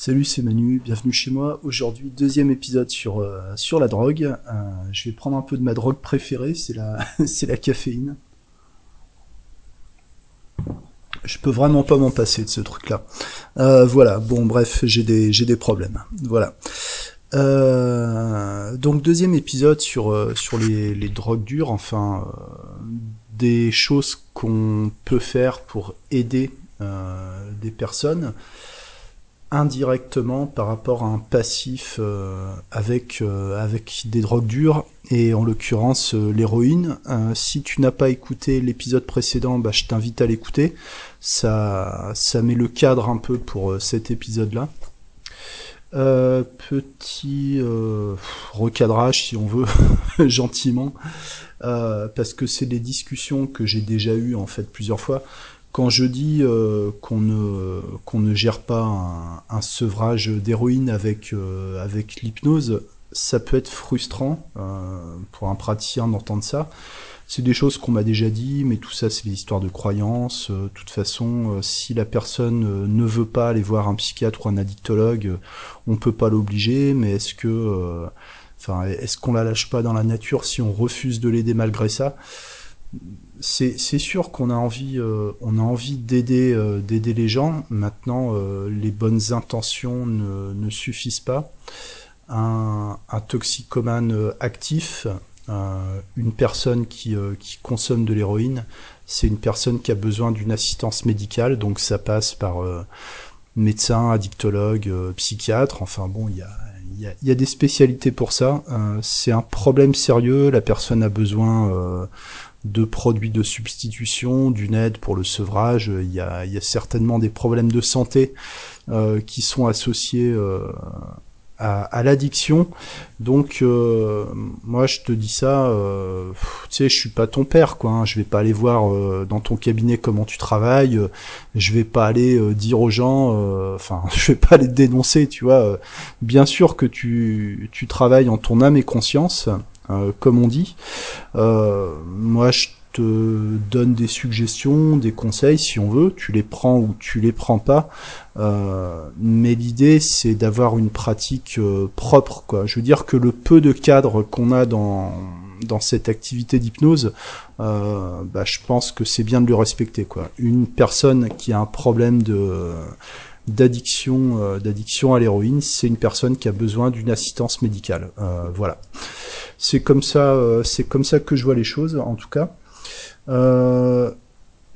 Salut, c'est Manu, bienvenue chez moi. Aujourd'hui, deuxième épisode sur, euh, la drogue. Euh, je vais prendre un peu de ma drogue préférée, c'est la, caféine. Je peux vraiment pas m'en passer de ce truc-là. Euh, voilà, bon bref, j'ai des, problèmes. Voilà. donc deuxième épisode sur, les drogues dures, enfin des choses qu'on peut faire pour aider des personnes indirectement par rapport à un passif euh, avec euh, avec des drogues dures et en l'occurrence euh, l'héroïne. si tu n'as pas écouté l'épisode précédent, bah, je t'invite à l'écouter. Ça met le cadre un peu pour cet épisode là. petit recadrage si on veut gentiment parce que c'est des discussions que j'ai déjà eues en fait plusieurs fois quand je dis euh, qu'on ne ne gère pas un, sevrage d'héroïne avec euh, avec l'hypnose, ça peut être frustrant euh, pour un praticien d'entendre ça. C'est des choses qu'on m'a déjà dit, mais tout ça c'est des histoires de croyances. De toute façon, si la personne ne veut pas aller voir un psychiatre ou un addictologue, on peut pas l'obliger. Mais est-ce que, enfin, est-ce qu'on la lâche pas dans la nature si on refuse de l'aider malgré ça? C'est sûr qu'on a envie, euh, on a envie d'aider, euh, les gens. Maintenant, euh, les bonnes intentions ne, suffisent pas. Un, toxicomane actif, une personne qui, consomme de l'héroïne, c'est une personne qui a besoin d'une assistance médicale. Donc ça passe par médecin, addictologue, psychiatre. Enfin bon, il y a, des spécialités pour ça. c'est un problème sérieux. La personne a besoin de produits de substitution, d'une aide pour le sevrage. Il y a, certainement des problèmes de santé euh, qui sont associés euh, à, l'addiction. Donc euh, moi je te dis ça, tu sais, je suis pas ton père, quoi. Hein. Je vais pas aller voir dans ton cabinet comment tu travailles. je vais pas aller dire aux gens, enfin, je vais pas te dénoncer, tu vois. bien sûr que tu travailles en ton âme et conscience. Euh, comme on dit. Euh, moi, je te donne des suggestions, des conseils si on veut, tu les prends ou tu les prends pas. Euh, mais l'idée c'est d'avoir une pratique propre. Quoi. Je veux dire que le peu de cadre qu'on a dans dans cette activité d'hypnose, bah, je pense que c'est bien de le respecter. Quoi. Une personne qui a un problème de d'addiction d'addiction à l'héroïne, c'est une personne qui a besoin d'une assistance médicale. voilà. C'est comme ça, euh, c'est comme ça que je vois les choses, en tout cas. Euh,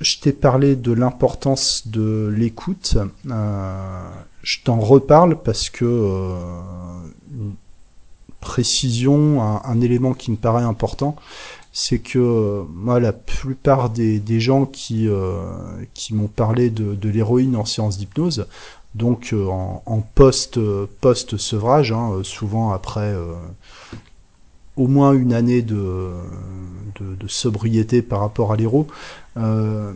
je t'ai parlé de l'importance de l'écoute. Euh, je t'en reparle parce que une précision, un, élément qui me paraît important, c'est que moi, la plupart des, gens qui qui m'ont parlé de, de l'héroïne en séance d'hypnose, donc en, en, post post sevrage, hein, souvent après au moins une année de, de, sobriété par rapport à l'héros. Euh,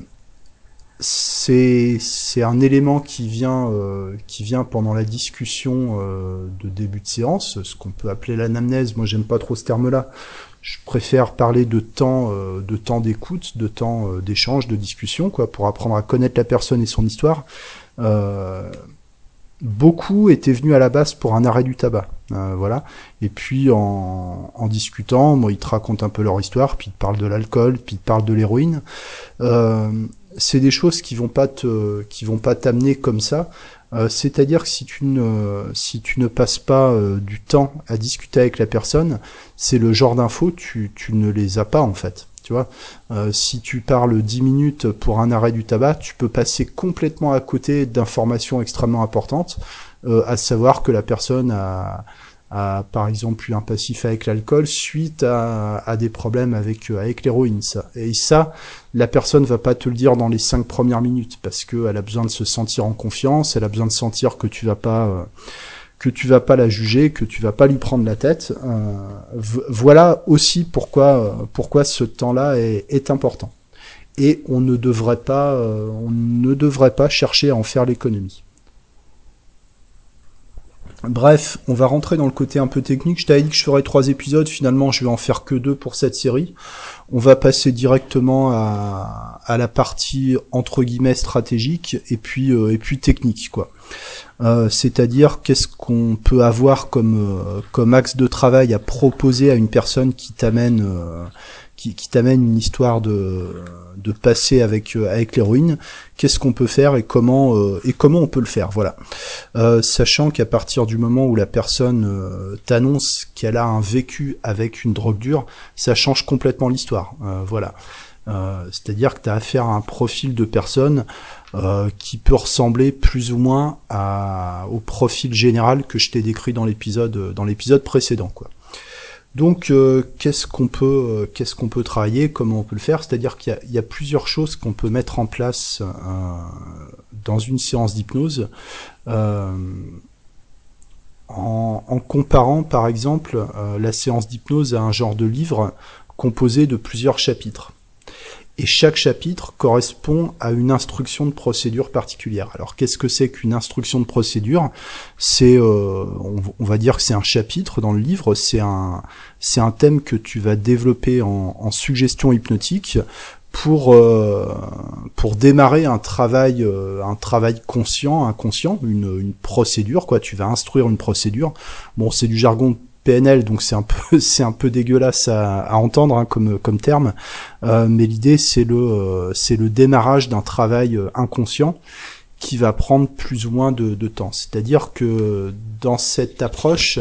c'est un élément qui vient euh, qui vient pendant la discussion euh, de début de séance, ce qu'on peut appeler l'anamnèse. Moi, j'aime pas trop ce terme-là. Je préfère parler de temps euh, de temps d'écoute, de temps euh, d'échange, de discussion, quoi, pour apprendre à connaître la personne et son histoire. Euh, beaucoup étaient venus à la base pour un arrêt du tabac. Euh, voilà. Et puis en, en, discutant, moi, ils te racontent un peu leur histoire, puis ils te parlent de l'alcool, puis ils te parlent de l'héroïne. Euh, c'est des choses qui vont pas te, qui vont pas t'amener comme ça. Euh, c'est-à-dire que si tu ne, si tu ne passes pas euh, du temps à discuter avec la personne, c'est le genre d'infos tu, tu ne les as pas en fait. Tu vois, euh, si tu parles 10 minutes pour un arrêt du tabac, tu peux passer complètement à côté d'informations extrêmement importantes, à savoir que la personne a, a, par exemple eu un passif avec l'alcool suite à, à, des problèmes avec euh, avec l'héroïne. Ça. Et ça, la personne va pas te le dire dans les cinq premières minutes parce qu'elle a besoin de se sentir en confiance, elle a besoin de sentir que tu vas pas que tu vas pas la juger, que tu vas pas lui prendre la tête. Euh, voilà aussi pourquoi euh, pourquoi ce temps-là est, est, important. Et on ne devrait pas euh, on ne devrait pas chercher à en faire l'économie. Bref, on va rentrer dans le côté un peu technique. Je t'avais dit que je ferais trois épisodes. Finalement, je vais en faire que deux pour cette série. On va passer directement à, la partie entre guillemets stratégique et puis euh, et puis technique quoi. Euh, c'est-à-dire qu'est-ce qu'on peut avoir comme euh, comme axe de travail à proposer à une personne qui t'amène qui, qui t'amène une histoire de, de passer avec euh, avec l'héroïne, qu'est-ce qu'on peut faire et comment euh, et comment on peut le faire, voilà. Euh, sachant qu'à partir du moment où la personne t'annonce qu'elle a un vécu avec une drogue dure, ça change complètement l'histoire, voilà. C'est-à-dire que tu as affaire à un profil de personne qui peut ressembler plus ou moins à, au profil général que je t'ai décrit dans l'épisode dans l'épisode précédent, quoi. Donc, euh, qu'est-ce qu'on peut, euh, qu'est-ce qu'on peut travailler, comment on peut le faire? C'est-à-dire qu'il y, a plusieurs choses qu'on peut mettre en place euh, dans une séance d'hypnose, en, comparant, par exemple, la séance d'hypnose à un genre de livre composé de plusieurs chapitres et chaque chapitre correspond à une instruction de procédure particulière. Alors qu'est-ce que c'est qu'une instruction de procédure? C'est, euh, on, va dire que c'est un chapitre dans le livre, c'est un, c'est un thème que tu vas développer en, suggestion hypnotique pour euh, pour démarrer un travail euh, un travail conscient inconscient une, une procédure quoi. Tu vas instruire une procédure. Bon c'est du jargon PNL, donc c'est un peu c'est un peu dégueulasse à, entendre hein, comme comme terme, euh, mais l'idée c'est le euh, c'est le démarrage d'un travail euh, inconscient qui va prendre plus ou moins de, de temps. C'est-à-dire que dans cette approche,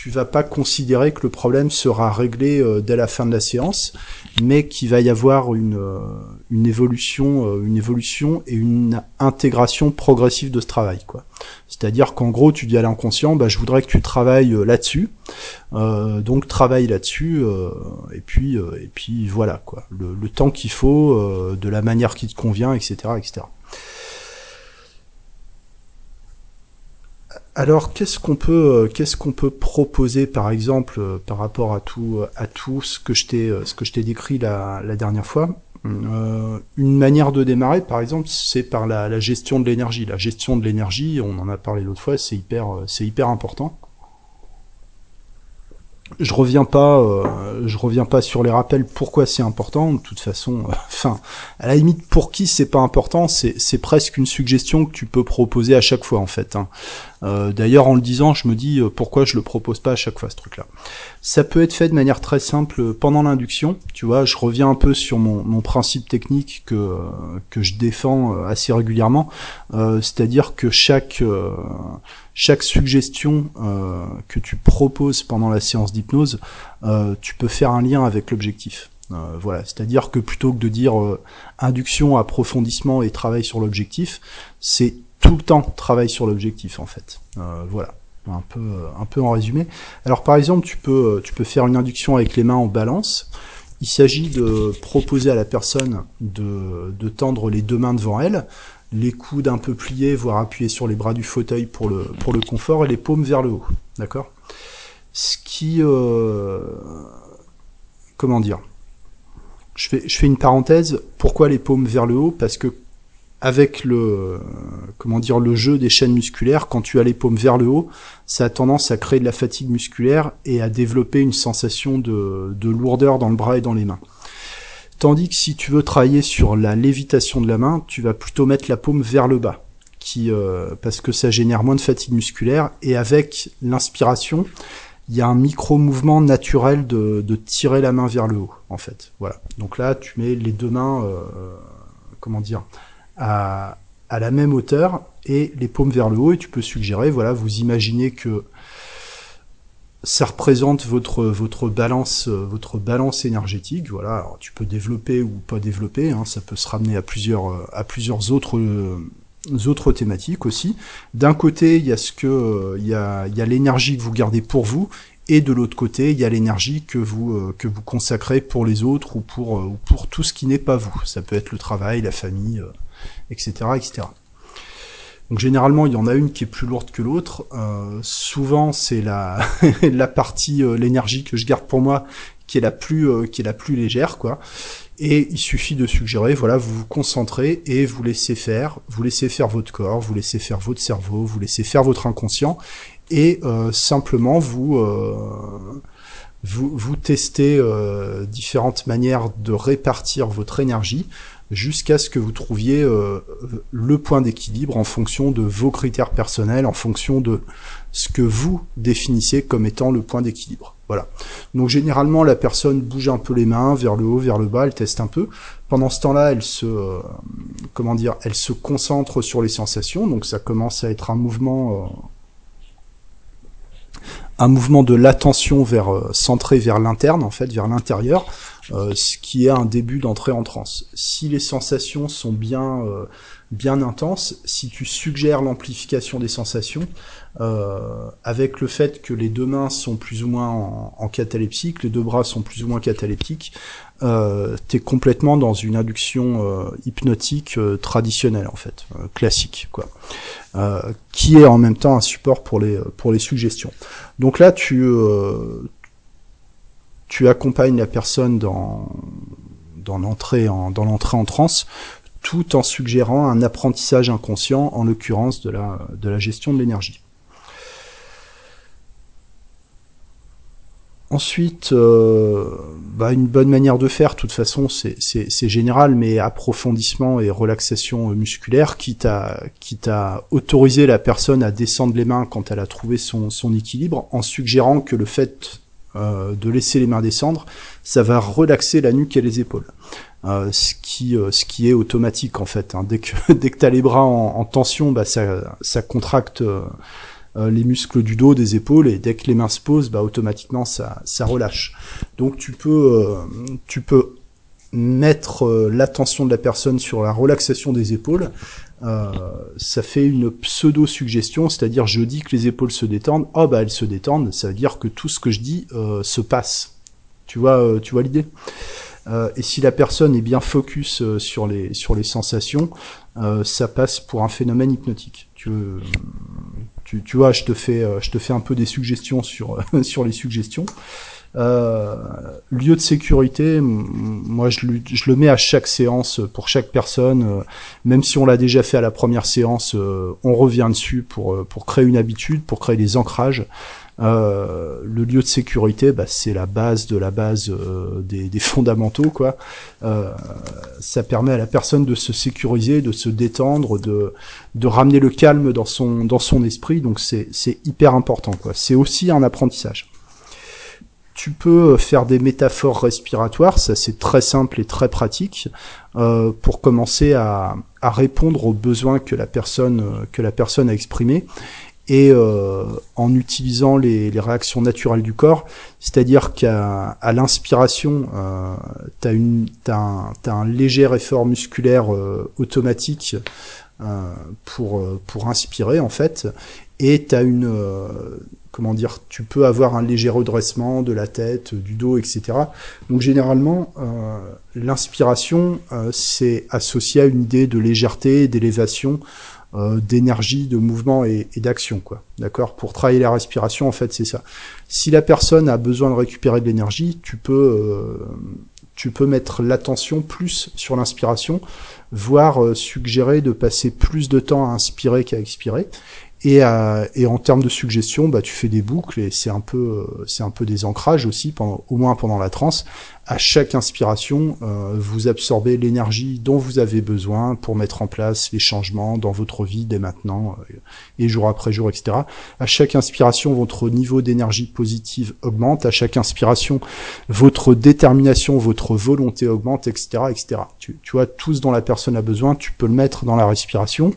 tu vas pas considérer que le problème sera réglé euh, dès la fin de la séance, mais qu'il va y avoir une, euh, une évolution, euh, une évolution et une intégration progressive de ce travail, quoi. C'est-à-dire qu'en gros, tu dis à l'inconscient, bah, je voudrais que tu travailles là-dessus, donc travaille là-dessus, et puis, et puis voilà, quoi. Le, le temps qu'il faut, de la manière qui te convient, etc., etc. Alors, qu'est-ce qu'on peut, euh, qu'est-ce qu'on peut proposer, par exemple, euh, par rapport à tout, à tout ce que je t'ai, euh, ce que je t'ai décrit la, la, dernière fois? Une manière de démarrer, par exemple, c'est par la, la gestion de l'énergie. La gestion de l'énergie, on en a parlé l'autre fois, c'est hyper, c'est hyper important je reviens pas, euh, je reviens pas sur les rappels. Pourquoi c'est important De toute façon, euh, enfin, à la limite, pour qui c'est pas important, c'est presque une suggestion que tu peux proposer à chaque fois en fait. Hein. Euh, d'ailleurs, en le disant, je me dis pourquoi je le propose pas à chaque fois ce truc-là. Ça peut être fait de manière très simple pendant l'induction. Tu vois, je reviens un peu sur mon, mon principe technique que que je défends assez régulièrement, c'est-à-dire que chaque chaque suggestion euh, que tu proposes pendant la séance d'hypnose, euh, tu peux faire un lien avec l'objectif. Euh, voilà, c'est-à-dire que plutôt que de dire induction, approfondissement et travail sur l'objectif, c'est tout le temps travail sur l'objectif en fait. voilà, un peu, un peu en résumé. Alors par exemple, tu peux, tu peux faire une induction avec les mains en balance. Il s'agit de proposer à la personne de, de tendre les deux mains devant elle, les coudes un peu pliés, voire appuyés sur les bras du fauteuil pour le, pour le confort, et les paumes vers le haut. D'accord? Ce qui... Euh, comment dire? Je fais, je fais une parenthèse. Pourquoi les paumes vers le haut? Parce que avec le comment dire le jeu des chaînes musculaires, quand tu as les paumes vers le haut, ça a tendance à créer de la fatigue musculaire et à développer une sensation de, de lourdeur dans le bras et dans les mains. Tandis que si tu veux travailler sur la lévitation de la main, tu vas plutôt mettre la paume vers le bas, qui, euh, parce que ça génère moins de fatigue musculaire. Et avec l'inspiration, il y a un micro-mouvement naturel de, tirer la main vers le haut, en fait. Voilà. Donc là, tu mets les deux mains, euh, comment dire, à, à la même hauteur et les paumes vers le haut. Et tu peux suggérer, voilà, vous imaginez que ça représente votre votre balance euh, votre balance énergétique voilà. Tu peux développer ou pas développer hein, ça peut se ramener à plusieurs euh, à plusieurs autres euh, thématiques aussi. D'un côté il y a ce que il y a l'énergie que vous gardez pour vous et de l'autre côté il y a l'énergie que vous consacrez pour les autres ou pour ou pour tout ce qui n'est pas vous. Ça peut être le travail la famille etc etc donc généralement, il y en a une qui est plus lourde que l'autre. Euh, souvent, c'est la la partie euh, l'énergie que je garde pour moi qui est la plus euh, qui est la plus légère, quoi. Et il suffit de suggérer, voilà, vous vous concentrez et vous laissez faire, vous laissez faire votre corps, vous laissez faire votre cerveau, vous laissez faire votre inconscient, et euh, simplement vous, euh, vous, vous testez différentes manières de répartir votre énergie jusqu'à ce que vous trouviez euh, le point d'équilibre en fonction de vos critères personnels, en fonction de ce que vous définissez comme étant le point d'équilibre. Voilà. Donc généralement la personne bouge un peu les mains vers le haut, vers le bas, elle teste un peu. Pendant ce temps-là, elle se euh, comment dire, elle se concentre sur les sensations. Donc ça commence à être un mouvement euh, un mouvement de l'attention vers euh, centré vers l'interne en fait, vers l'intérieur, ce qui est un début d'entrée en transe. Si les sensations sont bien bien intenses, si tu suggères l'amplification des sensations, euh, avec le fait que les deux mains sont plus ou moins en, en catalepsie, que les deux bras sont plus ou moins cataleptiques, euh, t'es complètement dans une induction euh, hypnotique euh, traditionnelle en fait, euh, classique quoi, qui est en même temps un support pour les pour les suggestions. Donc là tu tu accompagnes la personne dans dans l'entrée en transe tout en suggérant un apprentissage inconscient, en l'occurrence de la gestion de l'énergie. Ensuite, euh, bah une bonne manière de faire, de toute façon, c'est général, mais approfondissement et relaxation musculaire, quitte à, quitte à autoriser la personne à descendre les mains quand elle a trouvé son, son équilibre, en suggérant que le fait euh, de laisser les mains descendre, ça va relaxer la nuque et les épaules. Euh, ce qui euh, ce qui est automatique en fait. Hein. Dès que dès que t'as les bras en, en tension, bah ça ça contracte euh, les muscles du dos, des épaules, et dès que les mains se posent, bah, automatiquement ça, ça relâche. Donc tu peux, euh, tu peux mettre euh, l'attention de la personne sur la relaxation des épaules. ça fait une pseudo-suggestion, c'est-à-dire je dis que les épaules se détendent, oh bah elles se détendent, ça veut dire que tout ce que je dis se passe. Tu vois, vois l'idée? Et si la personne est bien focus sur les sur les sensations, ça passe pour un phénomène hypnotique. Tu, tu, vois, je te fais, euh, je te fais un peu des suggestions sur sur les suggestions. Euh, lieu de sécurité, moi je, je, le mets à chaque séance pour chaque personne, euh, même si on l'a déjà fait à la première séance, euh, on revient dessus pour pour créer une habitude, pour créer des ancrages. Euh, le lieu de sécurité, bah, c'est la base de la base euh, des, des, fondamentaux, quoi. Euh, ça permet à la personne de se sécuriser, de se détendre, de, de ramener le calme dans son, dans son esprit. Donc c'est, hyper important, quoi. C'est aussi un apprentissage. Tu peux faire des métaphores respiratoires, ça c'est très simple et très pratique euh, pour commencer à, à, répondre aux besoins que la personne que la personne a exprimés et euh, en utilisant les, les, réactions naturelles du corps, c'est-à-dire qu'à à, l'inspiration, euh, tu as, un, léger effort musculaire euh, automatique euh, pour, euh, pour inspirer en fait, et tu as une... Euh, comment dire, tu peux avoir un léger redressement de la tête, du dos, etc. Donc généralement, l'inspiration, c'est associé à une idée de légèreté, d'élévation, euh, d'énergie, de mouvement et, d'action, quoi. D'accord? Pour travailler la respiration, en fait, c'est ça. Si la personne a besoin de récupérer de l'énergie, tu peux, euh, tu peux mettre l'attention plus sur l'inspiration, voire euh, suggérer de passer plus de temps à inspirer qu'à expirer. Et, euh, et, en termes de suggestion, bah, tu fais des boucles et c'est un peu, c'est un peu des ancrages aussi, pendant, au moins pendant la transe. À chaque inspiration, euh, vous absorbez l'énergie dont vous avez besoin pour mettre en place les changements dans votre vie dès maintenant euh, et jour après jour, etc. À chaque inspiration, votre niveau d'énergie positive augmente. À chaque inspiration, votre détermination, votre volonté augmente, etc., etc. Tu, tu vois tout ce dont la personne a besoin, tu peux le mettre dans la respiration.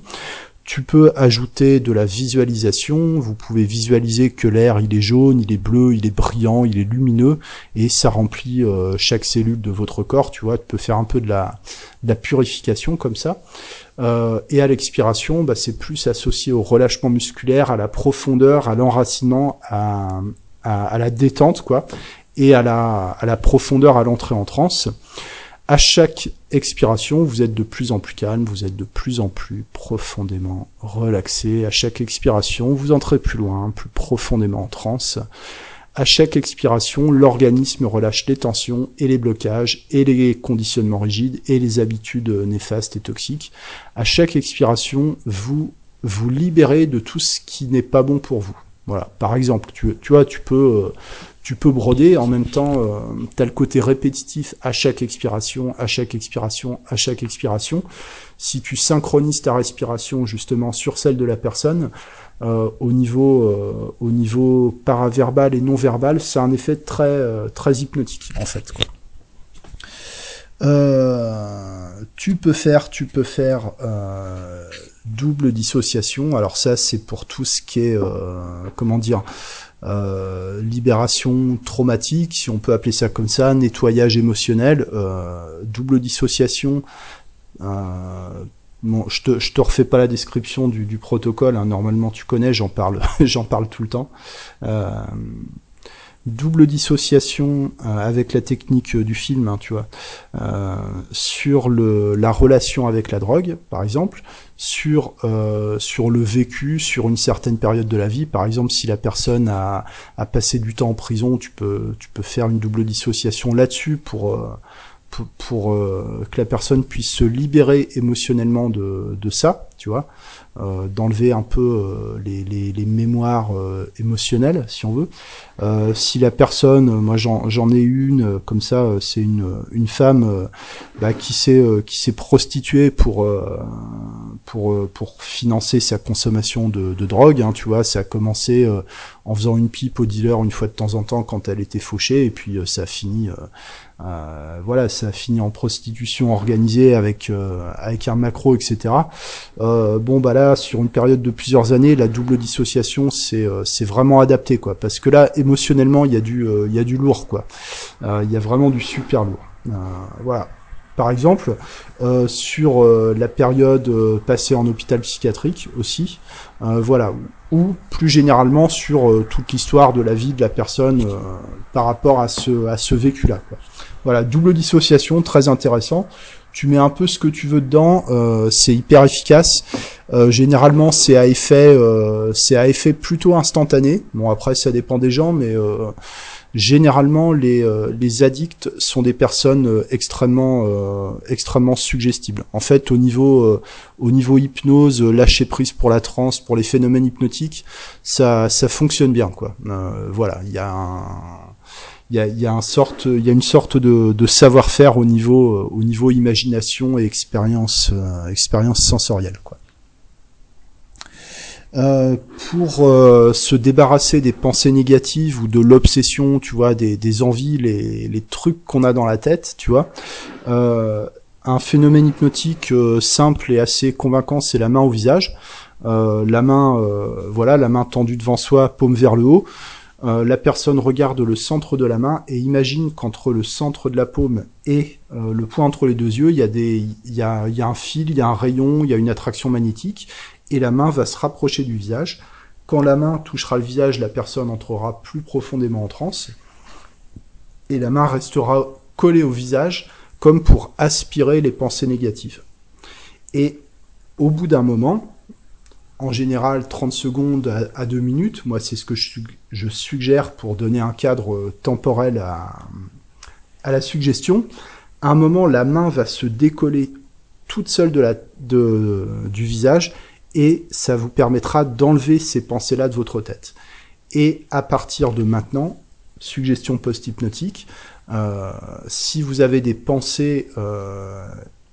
Tu peux ajouter de la visualisation, vous pouvez visualiser que l'air il est jaune, il est bleu, il est brillant, il est lumineux, et ça remplit euh, chaque cellule de votre corps, tu vois, tu peux faire un peu de la, de la purification comme ça. Euh, et à l'expiration, bah, c'est plus associé au relâchement musculaire, à la profondeur, à l'enracinement, à, à, à, la détente, quoi, et à la, à la profondeur à l'entrée en transe. À chaque expiration, vous êtes de plus en plus calme, vous êtes de plus en plus profondément relaxé. À chaque expiration, vous entrez plus loin, plus profondément en transe. À chaque expiration, l'organisme relâche les tensions et les blocages et les conditionnements rigides et les habitudes néfastes et toxiques. À chaque expiration, vous vous libérez de tout ce qui n'est pas bon pour vous. Voilà. Par exemple, tu, tu vois, tu peux, euh, tu peux broder en même temps, euh, tu as le côté répétitif à chaque expiration, à chaque expiration, à chaque expiration. Si tu synchronises ta respiration justement sur celle de la personne, euh, au niveau euh, au niveau paraverbal et non verbal, c'est un effet très euh, très hypnotique en fait. Tu peux faire tu peux faire double dissociation. Alors ça c'est pour tout ce qui est comment dire euh, libération traumatique, si on peut appeler ça comme ça, nettoyage émotionnel, euh, double dissociation. Euh, bon, je te, te refais pas la description du, du protocole. Hein, normalement, tu connais, j'en parle, j'en parle tout le temps. Euh, double dissociation avec la technique du film, hein, tu vois, sur le, la relation avec la drogue, par exemple, sur euh, sur le vécu, sur une certaine période de la vie. Par exemple, si la personne a, a passé du temps en prison, tu peux tu peux faire une double dissociation là-dessus pour euh, pour, pour euh, que la personne puisse se libérer émotionnellement de, de ça, tu vois, euh, d'enlever un peu les, les, les, mémoires émotionnelles, si on veut. Si la personne, moi j'en ai une comme ça, c'est une, une femme bah, qui s'est qui s'est prostituée pour pour pour financer sa consommation de, de drogue, hein, tu vois, ça a commencé en faisant une pipe au dealer une fois de temps en temps quand elle était fauchée, et puis ça a fini euh, voilà, ça a fini en prostitution organisée avec euh, avec un macro, etc. Euh, bon bah là, sur une période de plusieurs années, la double dissociation, c'est c'est vraiment adapté quoi, parce que là, émotionnellement, il y a du il y a du lourd quoi. Il y a vraiment du super lourd. voilà. Par exemple, sur la période passée en hôpital psychiatrique aussi, voilà, ou plus généralement sur toute l'histoire de la vie de la personne par rapport à ce à ce vécu-là. Voilà, double dissociation, très intéressant. Tu mets un peu ce que tu veux dedans, euh, c'est hyper efficace. Euh, généralement, c'est à effet, euh, c'est à effet plutôt instantané. Bon, après, ça dépend des gens, mais euh, généralement, les, euh, les addicts sont des personnes euh, extrêmement, extrêmement suggestibles. En fait, au niveau, au niveau hypnose, lâcher prise pour la transe, pour les phénomènes hypnotiques, ça, ça fonctionne bien, quoi. voilà, il y a un il y a, y a, un sorte, y a une sorte de, de savoir-faire au niveau, euh, au niveau imagination et expérience, euh, expérience sensorielle. Quoi. Euh, pour euh, se débarrasser des pensées négatives ou de l'obsession, tu vois, des, des, envies, les, les trucs qu'on a dans la tête, tu vois, euh, un phénomène hypnotique simple et assez convaincant, c'est la main au visage. la main, voilà, la main tendue devant soi, paume vers le haut. Euh, la personne regarde le centre de la main et imagine qu'entre le centre de la paume et euh, le point entre les deux yeux, il y, a des, il, y a, il y a un fil, il y a un rayon, il y a une attraction magnétique, et la main va se rapprocher du visage. Quand la main touchera le visage, la personne entrera plus profondément en transe, et la main restera collée au visage comme pour aspirer les pensées négatives. Et au bout d'un moment, en général 30 secondes à, 2 minutes. Moi, c'est ce que je, suggère pour donner un cadre temporel à, la suggestion. Un moment, la main va se décoller toute seule du visage et ça vous permettra d'enlever ces pensées-là de votre tête. Et à partir de maintenant, suggestion post-hypnotique, euh, si vous avez des pensées euh,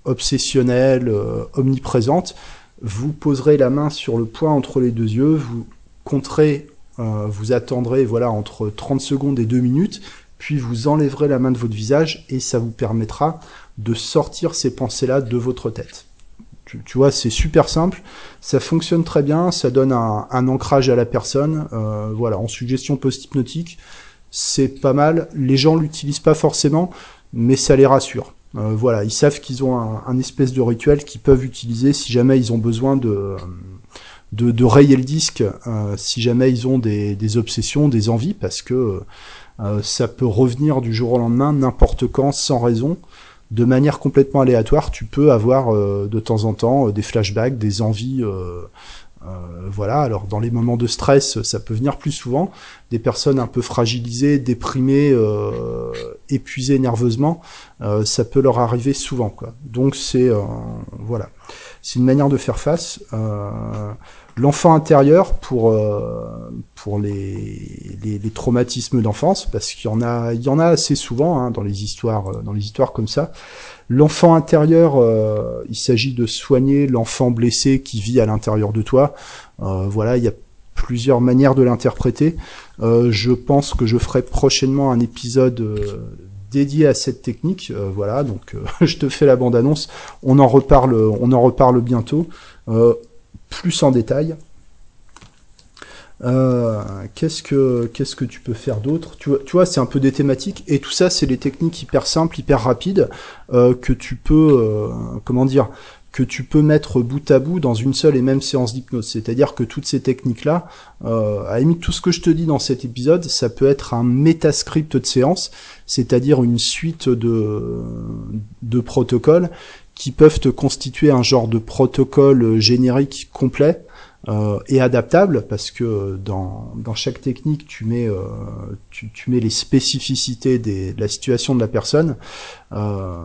obsessionnelles, euh, omniprésentes, vous poserez la main sur le point entre les deux yeux, vous compterez, vous attendrez voilà entre 30 secondes et 2 minutes, puis vous enlèverez la main de votre visage et ça vous permettra de sortir ces pensées-là de votre tête. Tu, vois, c'est super simple, ça fonctionne très bien, ça donne un, ancrage à la personne. Euh, voilà, en suggestion post-hypnotique, c'est pas mal. Les gens l'utilisent pas forcément, mais ça les rassure. Euh, voilà, ils savent qu'ils ont un, espèce de rituel qu'ils peuvent utiliser si jamais ils ont besoin de, de, de rayer le disque, euh, si jamais ils ont des, obsessions, des envies, parce que ça peut revenir du jour au lendemain, n'importe quand, sans raison, de manière complètement aléatoire. Tu peux avoir de temps en temps des flashbacks, des envies voilà. Alors dans les moments de stress, ça peut venir plus souvent. Des personnes un peu fragilisées, déprimées, épuisées nerveusement, ça peut leur arriver souvent. Donc c'est voilà, c'est une manière de faire face l'enfant intérieur pour euh, pour les, les, les traumatismes d'enfance parce qu'il y en a il y en a assez souvent hein, dans les histoires euh, dans les histoires comme ça. L'enfant intérieur euh, il s'agit de soigner l'enfant blessé qui vit à l'intérieur de toi. Voilà il y a plusieurs manières de l'interpréter. Je pense que je ferai prochainement un épisode dédié à cette technique. Voilà donc je te fais la bande annonce on en reparle on en reparle bientôt plus en détail. Euh, qu'est-ce que qu'est-ce que tu peux faire d'autre? Tu, vois, tu vois c'est un peu des thématiques et tout ça c'est des techniques hyper simples hyper rapides euh, que tu peux euh, comment dire que tu peux mettre bout à bout dans une seule et même séance d'hypnose c'est-à-dire que toutes ces techniques là à tout ce que je te dis dans cet épisode ça peut être un métascript de séance c'est-à-dire une suite de de protocoles qui peuvent te constituer un genre de protocole générique complet euh, et adaptable parce que dans, dans chaque technique tu mets euh, tu, tu, mets les spécificités des, de la situation de la personne euh,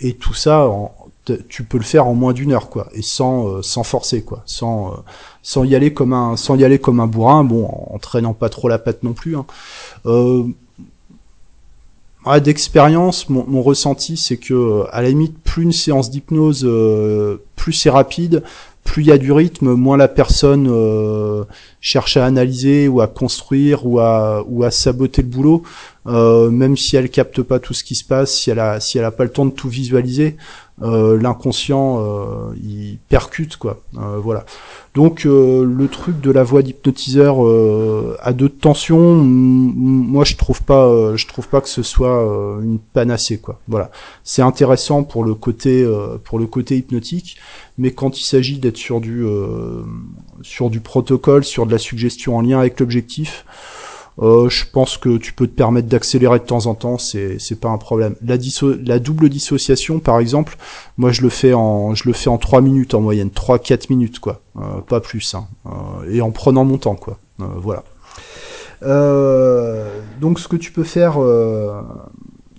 et tout ça tu peux le faire en moins d'une heure quoi et sans euh, sans forcer quoi sans euh, sans y aller comme un sans y aller comme un bourrin bon en, traînant pas trop la patte non plus hein. Euh, d'expérience, mon, mon, ressenti, c'est que à la limite, plus une séance d'hypnose, euh, plus c'est rapide, plus il y a du rythme, moins la personne euh, cherche à analyser ou à construire ou à ou à saboter le boulot. Euh, même si elle capte pas tout ce qui se passe, si elle a si elle a pas le temps de tout visualiser, l'inconscient euh, il percute quoi. Euh, voilà. Donc le truc de la voix d'hypnotiseur à deux tensions, moi je trouve pas je trouve pas que ce soit une panacée quoi. Voilà. C'est intéressant pour le côté pour le côté hypnotique, mais quand il s'agit d'être sur du sur du protocole, sur de la suggestion en lien avec l'objectif, euh, je pense que tu peux te permettre d'accélérer de temps en temps, c'est c'est pas un problème. La, double dissociation, par exemple, moi je le fais en je le fais en 3 minutes en moyenne, 3-4 minutes quoi, euh, pas plus, hein. euh, et en prenant mon temps quoi. Euh, voilà. donc ce que tu peux faire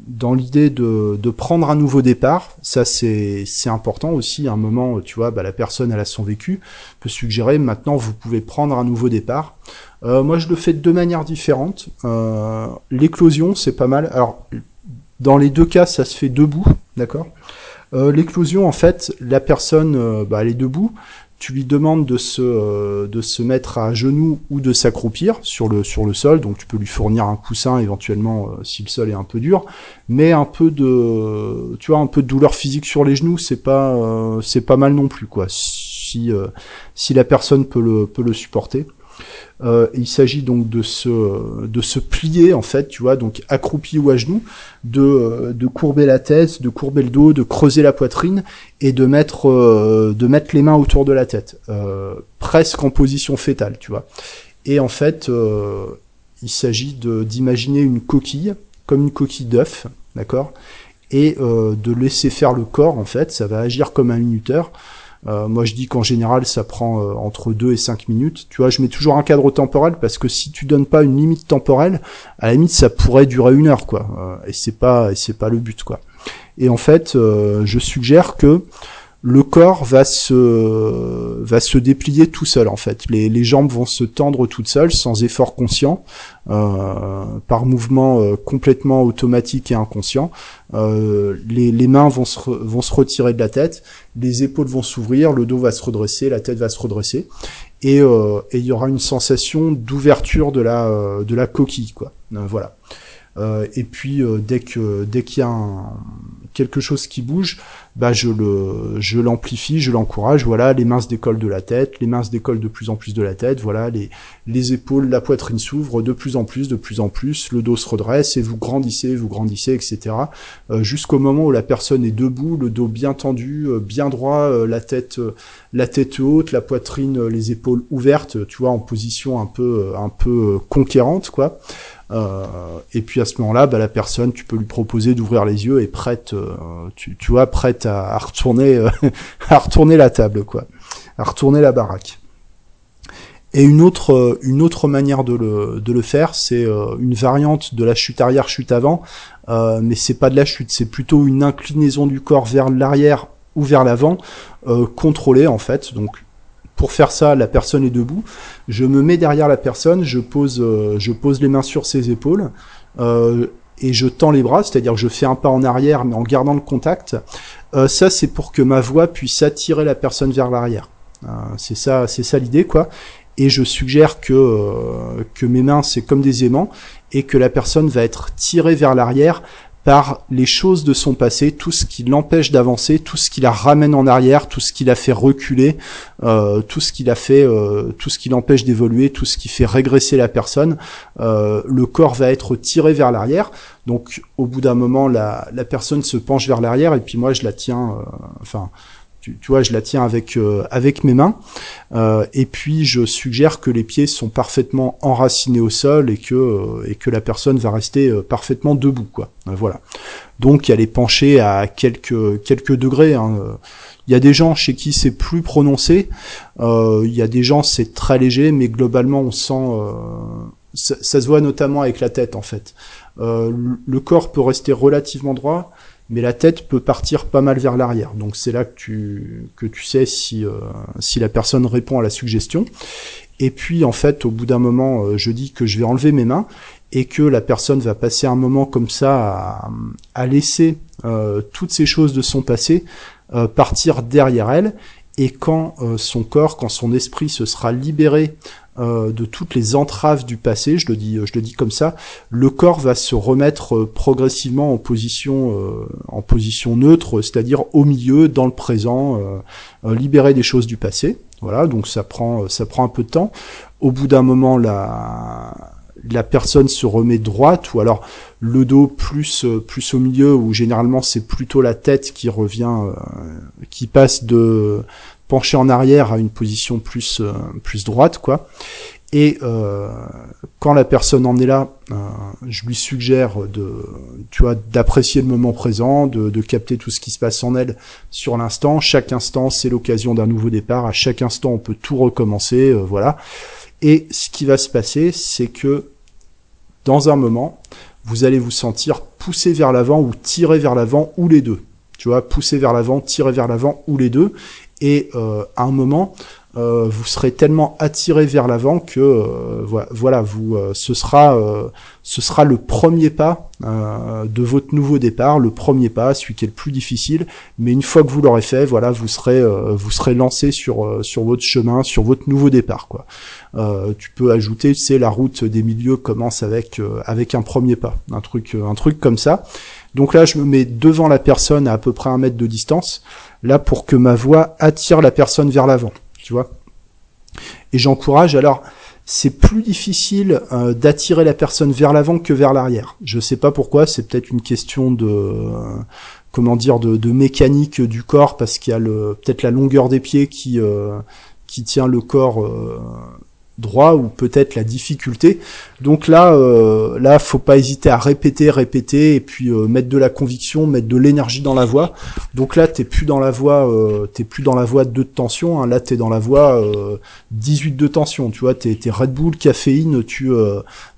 dans l'idée de, prendre un nouveau départ, ça c'est important aussi. Un moment, tu vois, bah, la personne elle a son vécu, peut suggérer maintenant vous pouvez prendre un nouveau départ. Euh, moi je le fais de deux manières différentes. Euh, L'éclosion c'est pas mal. Alors dans les deux cas ça se fait debout, d'accord? Euh, L'éclosion en fait la personne bah, elle est debout, tu lui demandes de se, euh, de se mettre à genoux ou de s'accroupir sur le, sur le sol, donc tu peux lui fournir un coussin éventuellement euh, si le sol est un peu dur, mais un peu de, tu vois, un peu de douleur physique sur les genoux, c'est pas, euh, c'est pas mal non plus quoi, si, si la personne peut le, peut le supporter. Euh, il s'agit donc de se, plier en fait, tu vois, donc accroupi ou à genoux, de, euh, courber la tête, de courber le dos, de creuser la poitrine et de mettre, euh, les mains autour de la tête, presque en position fétale, tu vois. Et en fait, il s'agit d'imaginer une coquille, comme une coquille d'œuf, d'accord, et de laisser faire le corps en fait, ça va agir comme un minuteur. Euh, moi, je dis qu'en général, ça prend euh, entre 2 et 5 minutes. Tu vois, je mets toujours un cadre temporel parce que si tu donnes pas une limite temporelle, à la limite, ça pourrait durer une heure, quoi. Euh, et c'est pas, et c'est pas le but, quoi. Et en fait, je suggère que le corps va se va se déplier tout seul en fait. Les, les jambes vont se tendre toutes seules sans effort conscient, euh, par mouvement euh, complètement automatique et inconscient. Euh, les, les, mains vont se, vont se retirer de la tête, les épaules vont s'ouvrir, le dos va se redresser, la tête va se redresser, et euh, il y aura une sensation d'ouverture de la de la coquille quoi. voilà. et puis dès que dès qu'il y a un, quelque chose qui bouge, bah je le je l'amplifie, je l'encourage. Voilà, les mains se décollent de la tête, les mains se décollent de plus en plus de la tête. Voilà, les les épaules, la poitrine s'ouvre de plus en plus, de plus en plus. Le dos se redresse et vous grandissez, vous grandissez, etc. Euh, jusqu'au moment où la personne est debout, le dos bien tendu, euh, bien droit, euh, la tête la tête haute, la poitrine, les épaules ouvertes. Tu vois, en position un peu un peu conquérante, quoi. Euh, et puis à ce moment-là, bah, la personne, tu peux lui proposer d'ouvrir les yeux et prête, euh, tu, vois, prête à, retourner, euh, à retourner la table, quoi, à retourner la baraque. Et une autre, une autre manière de le, de le faire, c'est une variante de la chute arrière, chute avant, mais c'est pas de la chute, c'est plutôt une inclinaison du corps vers l'arrière ou vers l'avant, contrôlée en fait. Donc pour faire ça, la personne est debout. Je me mets derrière la personne, je pose, pose les mains sur ses épaules. Euh, et je tends les bras, c'est-à-dire que je fais un pas en arrière mais en gardant le contact. Euh, ça, c'est pour que ma voix puisse attirer la personne vers l'arrière. Euh, c'est ça, c'est ça l'idée, quoi. Et je suggère que euh, que mes mains c'est comme des aimants et que la personne va être tirée vers l'arrière par les choses de son passé, tout ce qui l'empêche d'avancer, tout ce qui la ramène en arrière, tout ce qui la fait reculer, euh, tout ce qui la fait, euh, tout ce qui l'empêche d'évoluer, tout ce qui fait régresser la personne. Euh, le corps va être tiré vers l'arrière. Donc, au bout d'un moment, la, la personne se penche vers l'arrière et puis moi, je la tiens. enfin tu, vois, je la tiens avec euh, avec mes mains. Euh, et puis je suggère que les pieds sont parfaitement enracinés au sol et que euh, et que la personne va rester parfaitement debout, quoi. voilà. Donc elle est penchée à quelques quelques degrés. Hein. Il y a des gens chez qui c'est plus prononcé. il y a des gens c'est très léger, mais globalement on sent ça, ça, se voit notamment avec la tête en fait. le corps peut rester relativement droit mais la tête peut partir pas mal vers l'arrière. Donc c'est là que tu, que tu sais si, euh, si la personne répond à la suggestion. Et puis en fait, au bout d'un moment, euh, je dis que je vais enlever mes mains et que la personne va passer un moment comme ça à, laisser euh, toutes ces choses de son passé partir derrière elle. Et quand son corps, quand son esprit se sera libéré euh, de toutes les entraves du passé, je le dis, je le dis comme ça, le corps va se remettre euh, progressivement en position, euh, en position neutre, c'est-à-dire au milieu, dans le présent, libéré des choses du passé. Voilà, donc ça prend, ça prend un peu de temps. Au bout d'un moment, la la personne se remet droite ou alors le dos plus plus au milieu ou généralement c'est plutôt la tête qui revient qui passe de pencher en arrière à une position plus euh, plus droite quoi. Et euh, quand la personne en est là euh, je lui suggère de tu vois d'apprécier le moment présent de, capter tout ce qui se passe en elle sur l'instant. Chaque instant c'est l'occasion d'un nouveau départ. À chaque instant on peut tout recommencer voilà. Et ce qui va se passer c'est que dans un moment vous allez vous sentir poussé vers l'avant ou tiré vers l'avant ou les deux. Tu vois, pousser vers l'avant, tirer vers l'avant ou les deux, et euh, à un moment, euh, vous serez tellement attiré vers l'avant que euh, voilà, vous, ce sera, ce sera le premier pas de votre nouveau départ, le premier pas, celui qui est le plus difficile. Mais une fois que vous l'aurez fait, voilà, vous serez, vous serez lancé sur sur votre chemin, sur votre nouveau départ, quoi. tu peux ajouter, c'est la route des milieux commence avec avec un premier pas, un truc, un truc comme ça. Donc là, je me mets devant la personne à à peu près un mètre de distance là pour que ma voix attire la personne vers l'avant, tu vois. Et j'encourage. Alors, c'est plus difficile euh, d'attirer la personne vers l'avant que vers l'arrière. Je sais pas pourquoi. C'est peut-être une question de euh, comment dire de, mécanique du corps parce qu'il y a peut-être la longueur des pieds qui euh, qui tient le corps droit ou peut-être la difficulté. Donc là, euh, là, faut pas hésiter à répéter, répéter et puis euh, mettre de la conviction, mettre de l'énergie dans la voix. Donc là, t'es plus dans la voix, euh, t'es plus dans la voix 2 de tension. Hein. Là, t'es dans la voix 18 de tension. Tu vois, t'es, t'es Red Bull, caféine. Tu,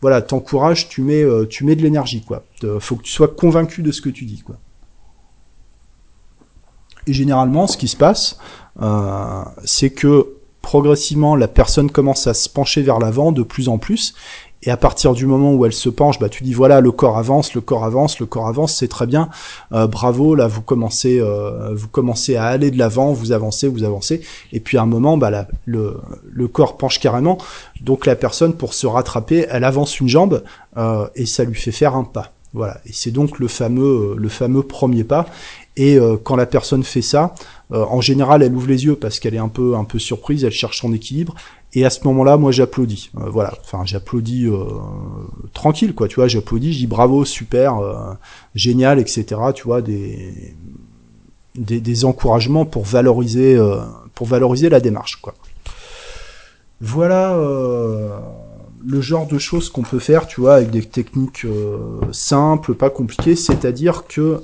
voilà, t'encourages, tu mets, tu mets de l'énergie, quoi. faut que tu sois convaincu de ce que tu dis, quoi. Et généralement, ce qui se passe, c'est que progressivement, la personne commence à se pencher vers l'avant de plus en plus. Et à partir du moment où elle se penche, bah tu dis voilà le corps avance, le corps avance, le corps avance, c'est très bien, euh, bravo là vous commencez euh, vous commencez à aller de l'avant, vous avancez, vous avancez, et puis à un moment bah le le corps penche carrément, donc la personne pour se rattraper, elle avance une jambe euh, et ça lui fait faire un pas. Voilà, et c'est donc le fameux le fameux premier pas. Et quand la personne fait ça, euh, en général, elle ouvre les yeux parce qu'elle est un peu un peu surprise, elle cherche son équilibre. Et à ce moment-là, moi, j'applaudis. Euh, voilà, enfin, j'applaudis euh, tranquille, quoi. Tu vois, j'applaudis, je dis bravo, super, génial, etc. Tu vois, des encouragements pour valoriser pour valoriser la démarche, quoi. Voilà le genre de choses qu'on peut faire, tu vois, avec des techniques simples, pas compliquées. C'est-à-dire que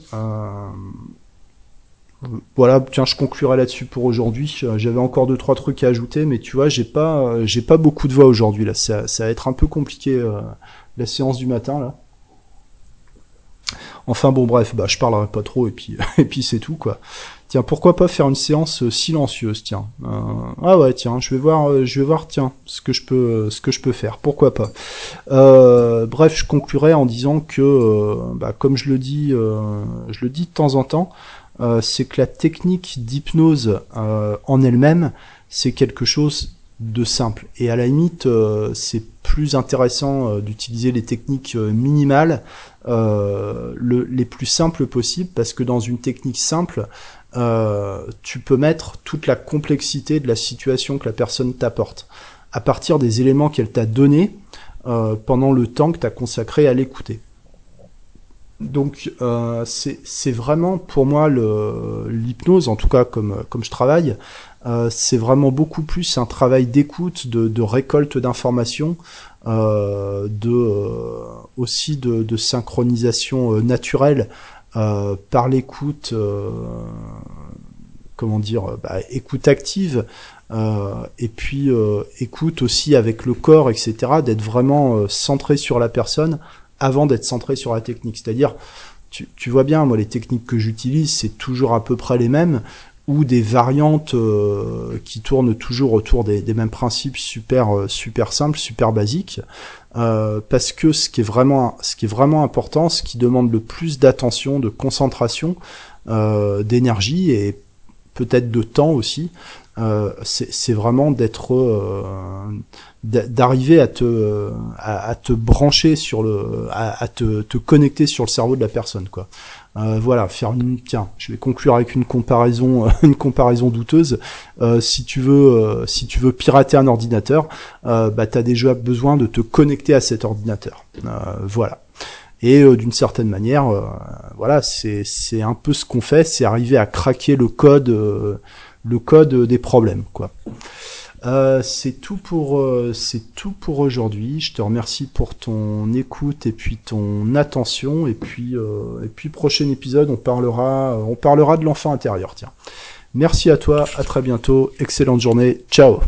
voilà, tiens, je conclurai là-dessus pour aujourd'hui. J'avais encore deux trois trucs à ajouter, mais tu vois, j'ai pas, j'ai pas beaucoup de voix aujourd'hui là. Ça, ça va être un peu compliqué la séance du matin là. Enfin bon bref, bah je parlerai pas trop et puis et puis c'est tout quoi. Tiens, pourquoi pas faire une séance euh, silencieuse, tiens. Euh, ah ouais, tiens, je vais voir euh, je vais voir tiens ce que je peux ce que je peux faire. Pourquoi pas. bref, je conclurai en disant que bah, comme je le dis je le dis de temps en temps, c'est que la technique d'hypnose en elle-même, c'est quelque chose de simple. Et à la limite, euh, c'est plus intéressant euh, d'utiliser les techniques euh, minimales, le, les plus simples possibles, parce que dans une technique simple, tu peux mettre toute la complexité de la situation que la personne t'apporte, à partir des éléments qu'elle t'a donnés pendant le temps que tu as consacré à l'écouter. Donc c'est vraiment pour moi l'hypnose, en tout cas comme, comme je travaille, euh, c'est vraiment beaucoup plus un travail d'écoute, de, récolte d'informations, euh, de euh, aussi de, synchronisation naturelle par l'écoute, comment dire, bah, écoute active. et puis écoute aussi avec le corps, etc., d'être vraiment centré sur la personne avant d'être centré sur la technique. C'est-à-dire, tu, vois bien, moi, les techniques que j'utilise, c'est toujours à peu près les mêmes, ou des variantes euh, qui tournent toujours autour des, mêmes principes super euh, super simples, super basiques, euh, parce que ce qui est vraiment ce qui est vraiment important, ce qui demande le plus d'attention, de concentration, d'énergie et peut-être de temps aussi, c'est vraiment d'être d'arriver à te à, te brancher sur le à, te, te connecter sur le cerveau de la personne quoi euh, voilà, faire une tiens, je vais conclure avec une comparaison, une comparaison douteuse. Euh, si tu veux, euh, si tu veux pirater un ordinateur, bah t'as déjà besoin de te connecter à cet ordinateur. voilà. Et d'une certaine manière, voilà, c'est c'est un peu ce qu'on fait, c'est arriver à craquer le code, le code des problèmes, quoi. Euh, c'est tout pour euh, c'est tout pour aujourd'hui. Je te remercie pour ton écoute et puis ton attention et puis euh, et puis prochain épisode on parlera on parlera de l'enfant intérieur. Tiens. Merci à toi, à très bientôt, excellente journée, ciao.